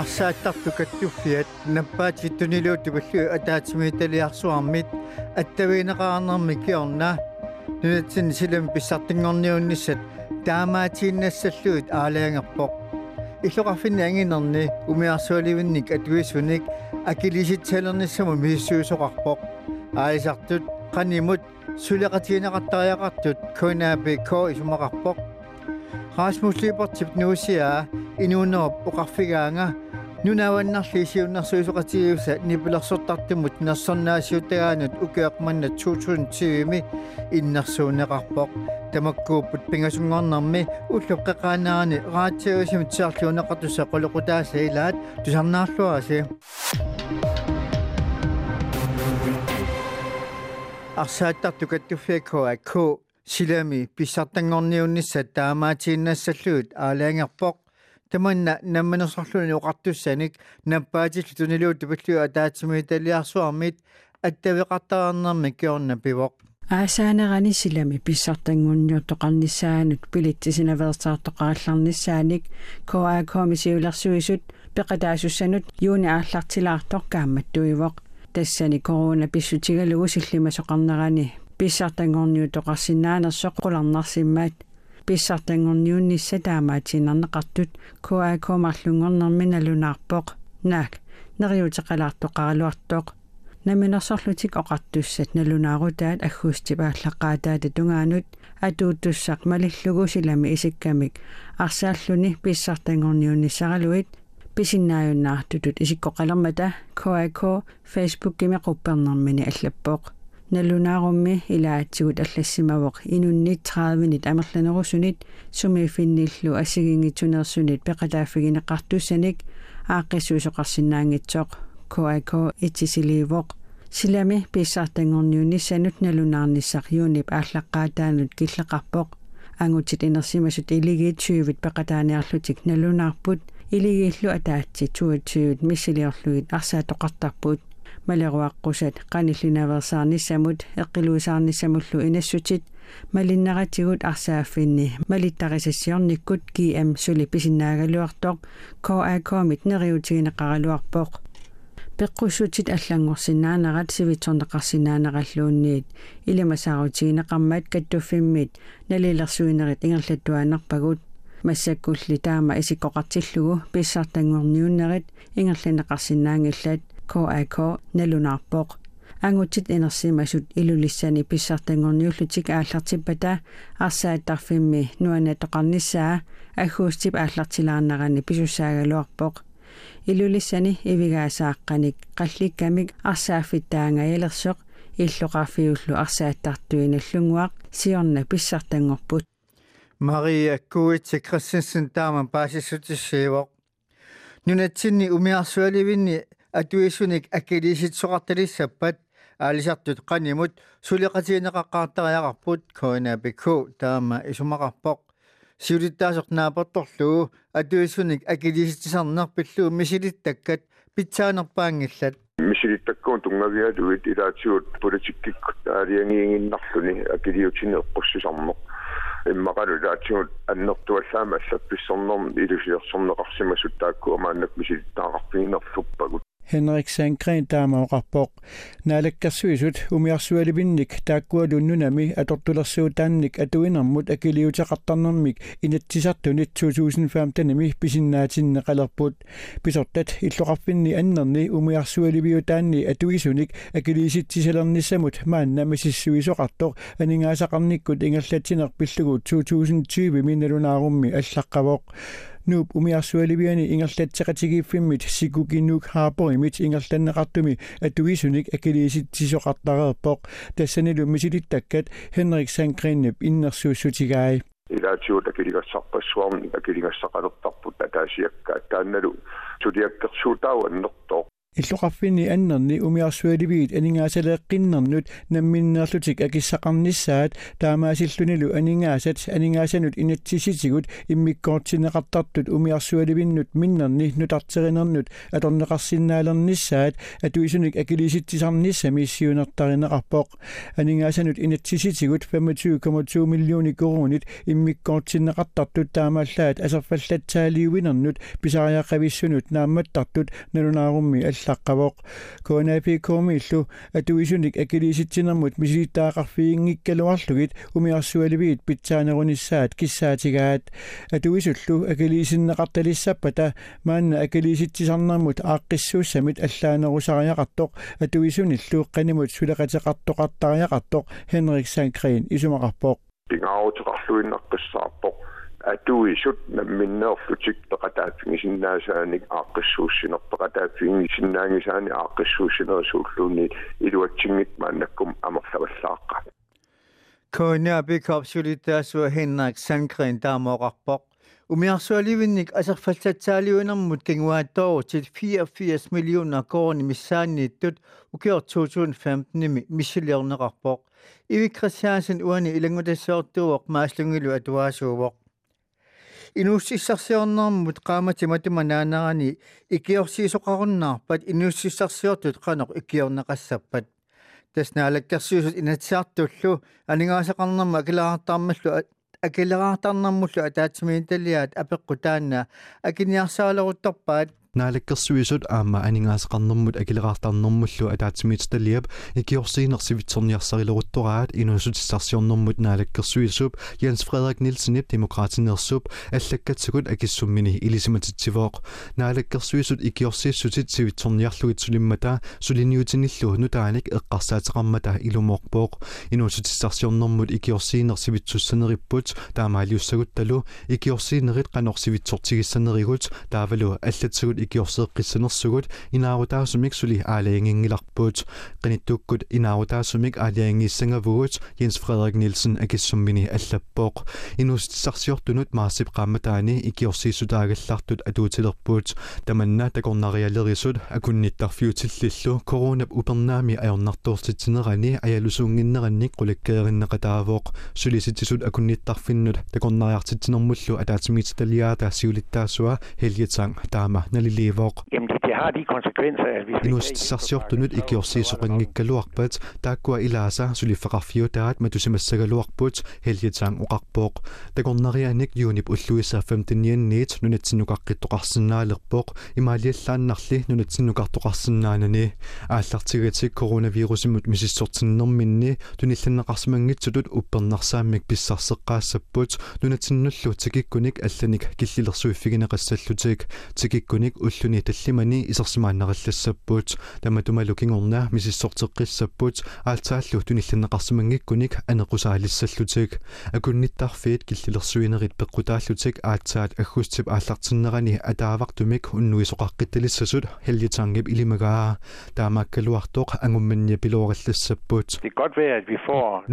арсааттартукаттуффиат наппаатиттунилуутипаллу атаатимииталиарсуармит аттавинеқарнэрми киорна нунатсин силам писсартингорниунниссат таамаатииннассаллуит аалаангерпоқ иллоқарфинни ангинерни умиарсуаливинник атуисуник акилиситсалерниссаму миссуусоқарпоқ аисартут qaнимут сулеқатиинеқартариақартут конаапи ко исумақарпоқ Rasmuslippertip nuusia inuunerp uqarfigaanga нунаваннарлисиуннэрсуисоқатигиуса нипилерсортартимут нерсернаасиутагаанут укеэқманна 2020ми иннэрсуунеқарпоқ тамаккууппут пингасунгорнэрми уллуққеқаанаарани раатиусимит саарлуунеқартуса қулоқутаасаилаат тусарнаарлуаси арсааттарту каттуффиаккуа ко силами писсартангорниуннисса таамаатииннассаллуут аалаангерпоқ таманна намманерсорлуни оқартуссаник наппаатиллу тунилуут тупаллуа атаатсими италиарсуармит аттавеқартаарнэрми киорна пивоқ аасаанерани силами писсартангунниутоқарниссаанут пилитсисинавеэрсаартоқаралларниссааник коа комисиулерсуисут пеқатаасуссанут юуни ааллартилаартор кааматтуивоқ тассани корона писсутигалугу силлимасоқарнерани писсартангорниутоқарсинаанерсоқ қуларнарсиммаат писсартангорниуннисса таамаатинарнеқартут куаакомарлунгорнэрми налунаарпоқ. Наак нериутеқалаартоқаралуартоқ. Наминерсорлутик оқартуссат налунаарутаат аггуустипааллаққаатаата тунгаанут атууттуссақ малиллугу силами исиккамик. Арсааллуни писсартангорниунниссаралуит писиннааюннаартутут исиккоқалермата куаак фейсбук кими қуппернэрмини аллаппоқ налунаарумми илаатсигут аллассимавоқ инуннит 30 минут амерланерусунит сумииффинниллу ассигингитсунерсунит пеқатааффигинеқартуссаник ааққиссуусоқарсинаангитсоқ коако итсисиливоқ силами писсаартангорниунниссанут налунаарниссақ юунип ааллаққаатаанут киллеқарпоқ ангутит инерсимасут илигиит 20 пеқатааниарлутик налунаарпут илигииллу атаатси 22 миссилиорлугит арсаатоқартарпут малеруаққусат qanillinaversaarnissamut eqqiluusaarnissamullu inassutит малиннаратигут арсааффинни малиттарисассиорниккут киам сули писиннаагалуартоқ коакомит нериутигинеқаралуарпоқ. Пеққуссутит аллангорсинаанерат сивитсорнеқарсинаанераллуунниит илимасаарутигинеқармаат каттуффиммит налилерсуинерит ингерлаттуанерпагут массаккулли таама исиккоқартиллугу писсартангорниуннерит ингерлинеқарсинаангиллат KAK налунаарпоқ ангутит энерсимасут илулиссани писсартангорниуллутик ааллартиппата арсааттарфимми нуана тоқарниссаа аггуустип ааллартилаарнерани писуссаагалуарпоқ илулиссани ивигаасааққаник қалликкамик арсааффиттаангаялерсоқ иллоқарфиуллу арсааттартуиналлунгуақ сиорна писсартангорпут Мария Куитси Криссенсен тааман паасиссутиссиивоқ нунатсинни умиарсуаливинни атуиссуник аккилиситсоқарталиссаппат аалисартут qaнимут сулеқатиинеқаққартариақарпут коонапику таама исумақарпоқ сиулиттаасоқнаапорторлуу атуиссуник аккилиситсарнерпиллуу мисилиттаккат питсаанерпаангиллат мисилиттаккуун тунгавиалуит илаатсуут политиккиккут аалиангиингиннарлуни en mara a son nom son ma Henrik Sandgren таамаоқарпоқ наалаккарсуисут умиарсуалипинник тааккуалуннунами аторtulersuutaanник атуинэрмут акилиутеқартарнэрмик инатсисартунит 2015 писиннаатиннеқалерпут писортат иллоқарфинни аннерни умиарсуалипиутаанни атуисуник акилиситсисалерниссамут мааннами сиссуисоқартоқ анингаасақарниккут ингерлатсинерпиллугу 2020 миналунаарумми аллаққавоқ nuup umiarsualiviani ingerlatteqatigiiffimit sikukinuuk haaporimit ingerlanneqartumi atuisunik akiliisitsisoqartareerpoq tassanilu misilittakkat Henrik Sangrenep innersuussutigaai илаатиут акилигассарпассуарни акилигассақалертарпут атаасиакка таанналу сулиаккерсуутаау аннертоо иллоqarfini аннерни умиарсуаливигит анингаасалеэққиннэрнут намминнерлутик акиссақарнissaат таамаасиллунилу анингаасат анингаасанут инатсиситигут иммиккоортинеқартартут умиарсуаливиннут миннерни нутартеринернут аторнеқарсиннаалернissaат атуисуник акилиситсисарнisса миссиунертаринеқарпоқ анингаасанут инатсиситигут 25,2 миллиони коронит иммиккоортинеқартартут таамааллаат асерфаллатсаалиуинернут писариақависсунут наамматтартут налунаарумми аллаққавоқ куанапи коомииллу атуисуник акилиситсинермут мисилиттаақарфиингиккалуарлугит умиарсуаливиит питсаанерунissaат киссаатигаат атуисуллу акилисиннеқарталиссаппата маанна акилиситсисарнэрмут ааққиссууссамит аллаанерусариақартоқ атуисуниллу қанимут сулеқатеқартоқаттариақартоқ Henrik Sankren исумақарпоқ пингаавутеқарлуиннаққиссаарпоқ атуисут намминнеерлутик пеқатаатсигисиннаасааник ааққиссууссинерпеқатаатсигисиннаангисаани ааққиссууссинерсууллууни илуатсингит мааннаккум амерлаваллааққа Kona bikapsulitaasua Henrik Sandgren daamooqarpoq umiarsualivinnik aserfaltatsaaliunermut kinguaattorutit 84 millioner korni missaanniittut ukior 2015 missiliorneqarpoq Ivi Christiansen uani ilangutassiortuuq maaslungilu atuaasuuvoq inuussissarsiornermut qaamati matumanaanarani ikiorsiisoqarunnaarpat inuussissarsiortut qanoq ikiorneqassappat таснаалагкерсуусут инатсиартуллу анингаасақарнэрма акилаартаармаллу акилаартаарнэрмуллу атаатсимииталиаат апеққутаанна акиниарсаалерутторпаат naalakkersuisut aama aningaasaqarnermut akileraartarnermullu alaatsimiit taliap ikiorsiinersivitserniarsarileruttoraat inusutissarsiornermut naalakkersuisup Jens Frederik Nielsenip demokratinersup аллаккатсукут акиссуммини илисиматитсивооқ naalakkersuisut ikiorsiissutit sivitserniarlugit sulimmata. Сулиниутиниллу нутааник эққарсаатеқармата илумоорпооқ инусутиссарсиорнэрмут икиорсиинерсивитсуссанериппут таамаалиуссагутталу икиорсиинерит канорсивитсортигиссанеригут таавалу аллатсугут икиорсеэққиссанерсугут инаарутаасумик сули аалиангингиларпуут қинитtukкут инаарутаасумик аалиангиссангавугут Jens Frederik Nielsen акиссуммини аллаппооқ инустиссарсиортунут маасип қааматаани икиорсиисутаагаллартут атуутилерпуут таманна такорнариалерисут акунниттарфиутиллиллу коронап упернаами аёрнартуурситсинерани аялусуунгиннеранник қулаккеериннеқатаавооқ сулиситсисут акунниттарфиннут такорнариартитсинермуллу атаатимитситалиаата сиулиттаасуа хелгитсаан таама нали levoq nus sarsiortunut ikiorsiisoqinngikkaluarpat taakkua ilaasa sulifaqarfiu taat matusimassagaluarput helgitaang oqarpooq takornarianik unip ulluisa 15nianniit nunatsinnuqaqqittoqarsinnaalerpooq imaalliallaannarli nunatsinnuqartoqarsinnaanani aallartigatik koronavirusimut misissortinnerminni tunillanneqarsimangitsutut uppernarsaamik pissarseqqaassapput nunatinnullu tikikkunik allanik killilersuiffigineqassallutik tikikkunik ulluni tallimani isersimaannaqallassappuut tamatumalu kingorna misissorteqqissappuut aaltaallu tunillanneqarsimangikkunik anequsaalissallutik akunnittarfiit killillersuinerit peqqutaallutik aatsaat aggustip aallartinnerani ataavaqtumik unnuisoqaqqittalissasut heljetangip ilimagaa taamaakkaluartoq angummannia piluorallassappuut det kan godt være, at vi får...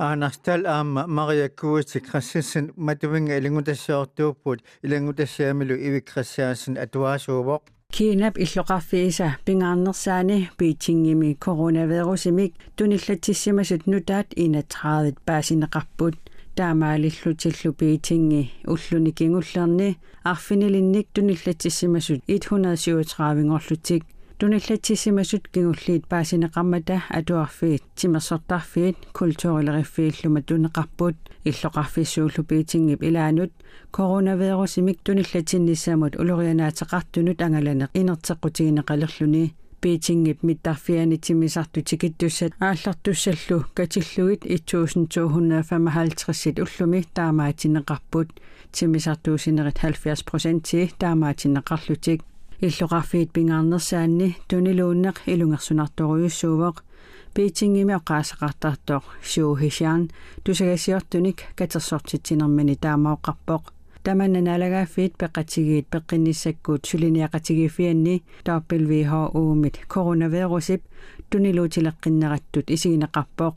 aanartal aama maria kuutik rassissin matuvinga ilangutassiortuuppuut ilangutassiamilu ivik rassiaasin atuaasuuvoq kiinap illoqarfiisa pingaarnersaani piitingimi coronavirusimik tunillatisimasut nutaat inatraadit paasineqarput таамаалиллутиллу пиитинги уллуни кингуллерни арфинилинник тунилlatisimasut 137 туниллатсисимасут кигуллиит паасинеқармата атуарфиит тимерсортарфиит культурилериффииллума тунеқарпут иллоқарфиссууллу пиитингип илаанут коронавирусимик туниллатсинниссамут улорианаатеқартунут ангаланеқ инертеққутигинеқалерлүни пиитингип миттарфиани тимисарту тикиттуссат ааллартуссаллу катиллугит 1255 уллуми таамаатинеқарпут тимисартуусинерит 70% таамаатинеқарлутик иллоqarfiit pingaarnersaanni tunilууннеq ilungersunartoruйussууvoq piitingimi oqaasaqartartoq suuhisiaan tusagasiortunik katersortitsinermani taamaoqqarpoq таманнаналагааффиит пеқатигиит пеққинниссаккуут сулиниақатигииффианни тааппилвихоо уумит. Коронавирусип тунилуутилеққиннераттут исигинеқарпоқ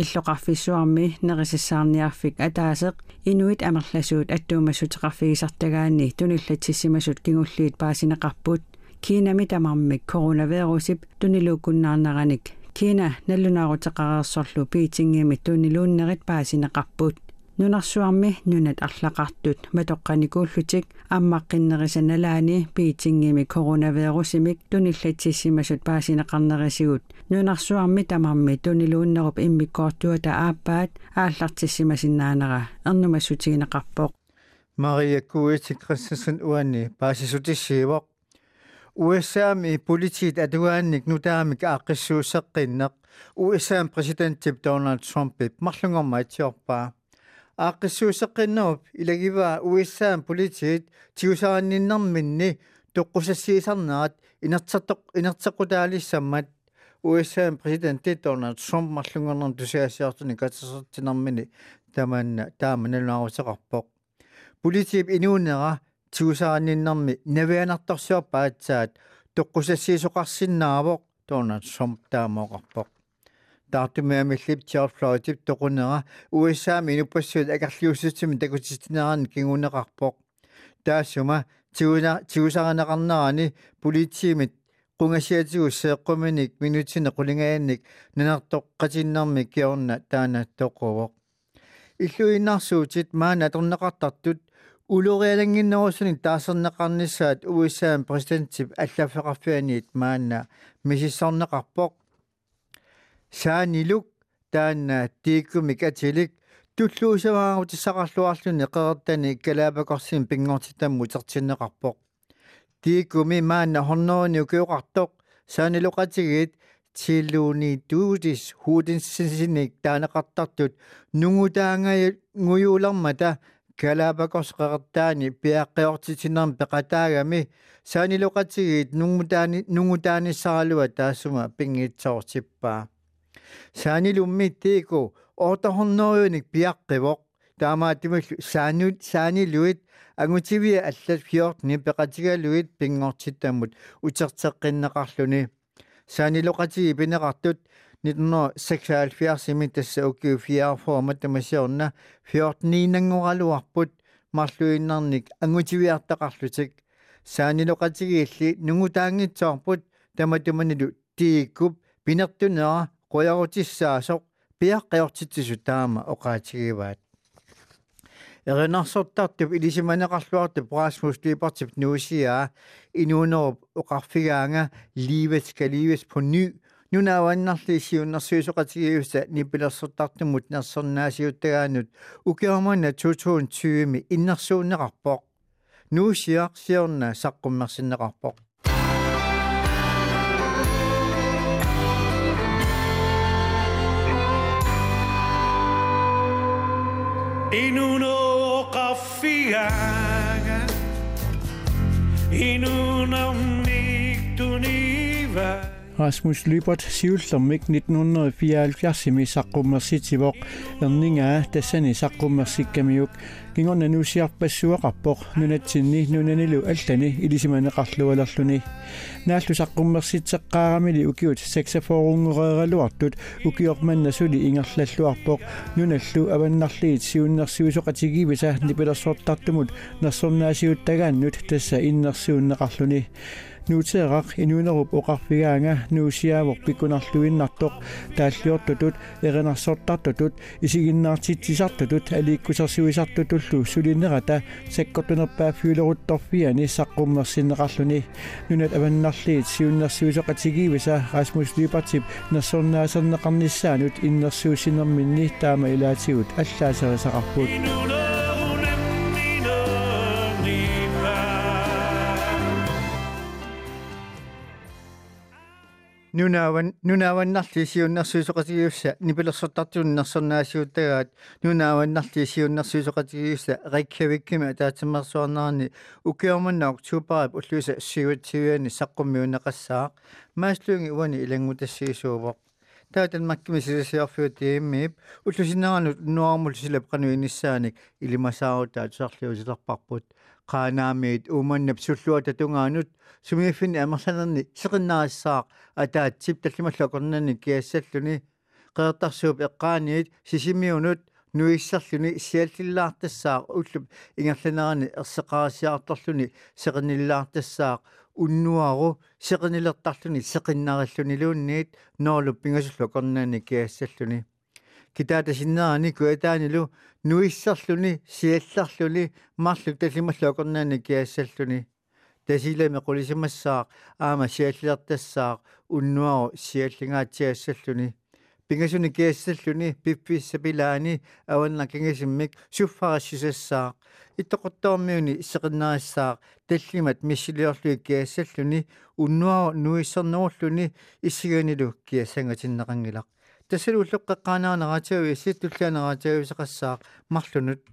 иллоqarfissuarmi nerisissaarniarfik ataaseq inuit amerlasuut attuumassutеqarfigisartagaani tunillatssimasut kingulliit paasineqarput kiinami tamarmik coronavirusip tuniluukkunnaarneranik kiina nallunaaruteqareersorlu piitingiimit tuniluunnerit paasineqarput nunarsuarmi nunat арлақартут матоққаникууллутик аммаққиннерисаналаани пиитингими коронавируsimik туниллатсиссимасут паасинеқарнерисигут. Нунарсуарми тамарми тунилууннеруп иммиккоортуата ааппаат ааллартиссимасиннаанера эрнумассутигинеқарпоқ Maria Kuitik Christensen uani paasisutissiivoq USAми политит атуаанник нутаамик ааққиссуусеққиннеқ USA presidentip Donald Trump марлунгорма атсиорпаа ааққиссуусеққиннеруп илагива уиссаан политиит тиусаранниннэрминни тоққусассиисарнерат инертартоқ инертеққутаалиссаммат уиссаан президенти Дональд Трамп марлунгорнер тусиассиартуни катсертинэрмини тамаанна тааманалуарусеқарпоқ политиип инуунера тиусаранниннэрми навианарторсиорпаатсаат тоққусассиисоқарсиннаавоқ Дональд Трамп таамаоқарпоқ таартумиамиллип Floyd-ип тоқунера USA минуппассуут акарлиуссутсими такутитинеран кигунеқарпоқ таассума тиуна тиусаранеқарнерани политиимит qungasиатигуссеэққуминик минутине qulingaanik нанартоққатиннэрми киорна таана тоқувоқ иллуиннарсуутит маана аторнеқартартут улориалангиннерусуни таасернеқарнissaат USA президентип аллафеқарфианиит маана мисиссорнеқарпоқ саанилук таанна тииккумик атилик туллуусаваагут сақарлуарлуни қерертани калаапакорсин пингортитамму тертиннеқарпоқ тииккуми маанна хорноони укиоқартоқ саанилуқатигит тиллууни дуудис хуудинсисиник таанеқартартут нугутаангай nguyuularmata калаапакорсеқартаани пиаққиортитинерм пеқатаагами саанилуқатигит нугутаани нугутааниссаралуа таассума пингитсоортиппаа саанилуммиттиику оотахорнеруйуник пиаққивоқ таамаатималлу саанут саанилуит агутивия аллат фиорт нипеқатигалуит пингортиттаммут утертеққиннеқарлуни саанилоқатиги пинеқартут 1976 тасса укиу фиарформа тамасиорна фиорт нинангоралуарпут марлуиннарник агутивиартақарлутик саанилоқатигиилли нугутаангитсоорпут таматуманилу тииккуп пинертунера qoyarutiссаасоq piaqqeortitsisu taama oqaatigivaat эринарсортартуп илисиманеқарлуартуп Rasmus Liebertip nuusiaa inuunerup oqarfigaanga livet skal lives på ny нунааваннарлисиуннэрсуисоқатигиуса нипилерсортартумут нерсернаасиуттагаанут укиормана 2020 ми иннэрсууннеқарпоқ нуусиақ сиорна саққуммерсиннеқарпоқ in un'orografia in un'omnictuniva Rasmus Lybert Sivlsomik 1974 i Misakkumersitivok, Erninga, Desani Sakkumersikkamiuk, кингорна нуусиарпассуақарпоқ нунатсинни нунанилу аллани илисиманеқарлуалерлуни нааллу саққуммерситсеққаарамили укиут саксафорунгереералуартут укиорманнасули ингерлаллуарпоқ нуналлу аваннарлиит сиуннэрсивисоқатигивиса нипилерсоортартумут нассорнаасиуттагааннут тасса иннэрсиуннеқарлуни nuuteeraq inuunerup oqarfigaanga nuusiaavoq pikkunarluinnartoq тааллиортутут эринарсортартутут исигиннаартитсисартутут алииккусерсуисартутуллу сулинерата саккортунерпаа фиулерутторфиани саққуммерсиннеқарлуни нунат аваннарлиит сиуннерсуисоқатигивиса Расмус Либертип нерсорнаасернеқарниссаанут иннерсуусинерминни таама илаатигут аллаасерисақарпут нунаван нунаваннарли сиуннэрсуисоқатигиусса нипилерсортартууннэрсернаасиуттагаат нунаваннарли сиуннэрсуисоқатигиусса риккавиккими атаатиммарсуарнерани укиорманна октубарап уллуиса сиуатсивиани саққуммиунеқассаақ мааслуунги уани илангутассигисуувоқ. Таатан маккими сисиарфиутииммип уллусинеранут нуармул силап кануиниссааник илимасаарутаат сарлиусилерпарпут qaaнаамиит ууманнап суллуата тунгаанут сумииффини амерланерни сеқиннаассаақ атаатсип таллималлакорнани киассаллуни qeertarsuup eqqaaniit sisimiunut nuissarluni siallillaartassaaq ullup ingerlanerani erseqarasiaartorluni seqinillaartassaaq unnuaru seqinilertarluni seqinnarilluniluunniit noorlup pingasullu kornaani kiassalluni kitaata sinnaani kuetaanilu nuissarluni siallarluni marluk tallimallu okornaani kiassalluni тасилами qulisimassaaq аама сиаллиартассаақ уннуару сиаллингааtsiассаллуни пингасуни киассаллуни пипписсапилаани аванна кингасиммик суффарассисассаақ. Иттоқортоормиуни исеқиннариссаақ таллимат миссилиорлуи киассаллуни уннуару нуиссернеруллуни иссиганилу киассангатиннеқангилақ исситтуллианератиуи сеқассаақ марлунут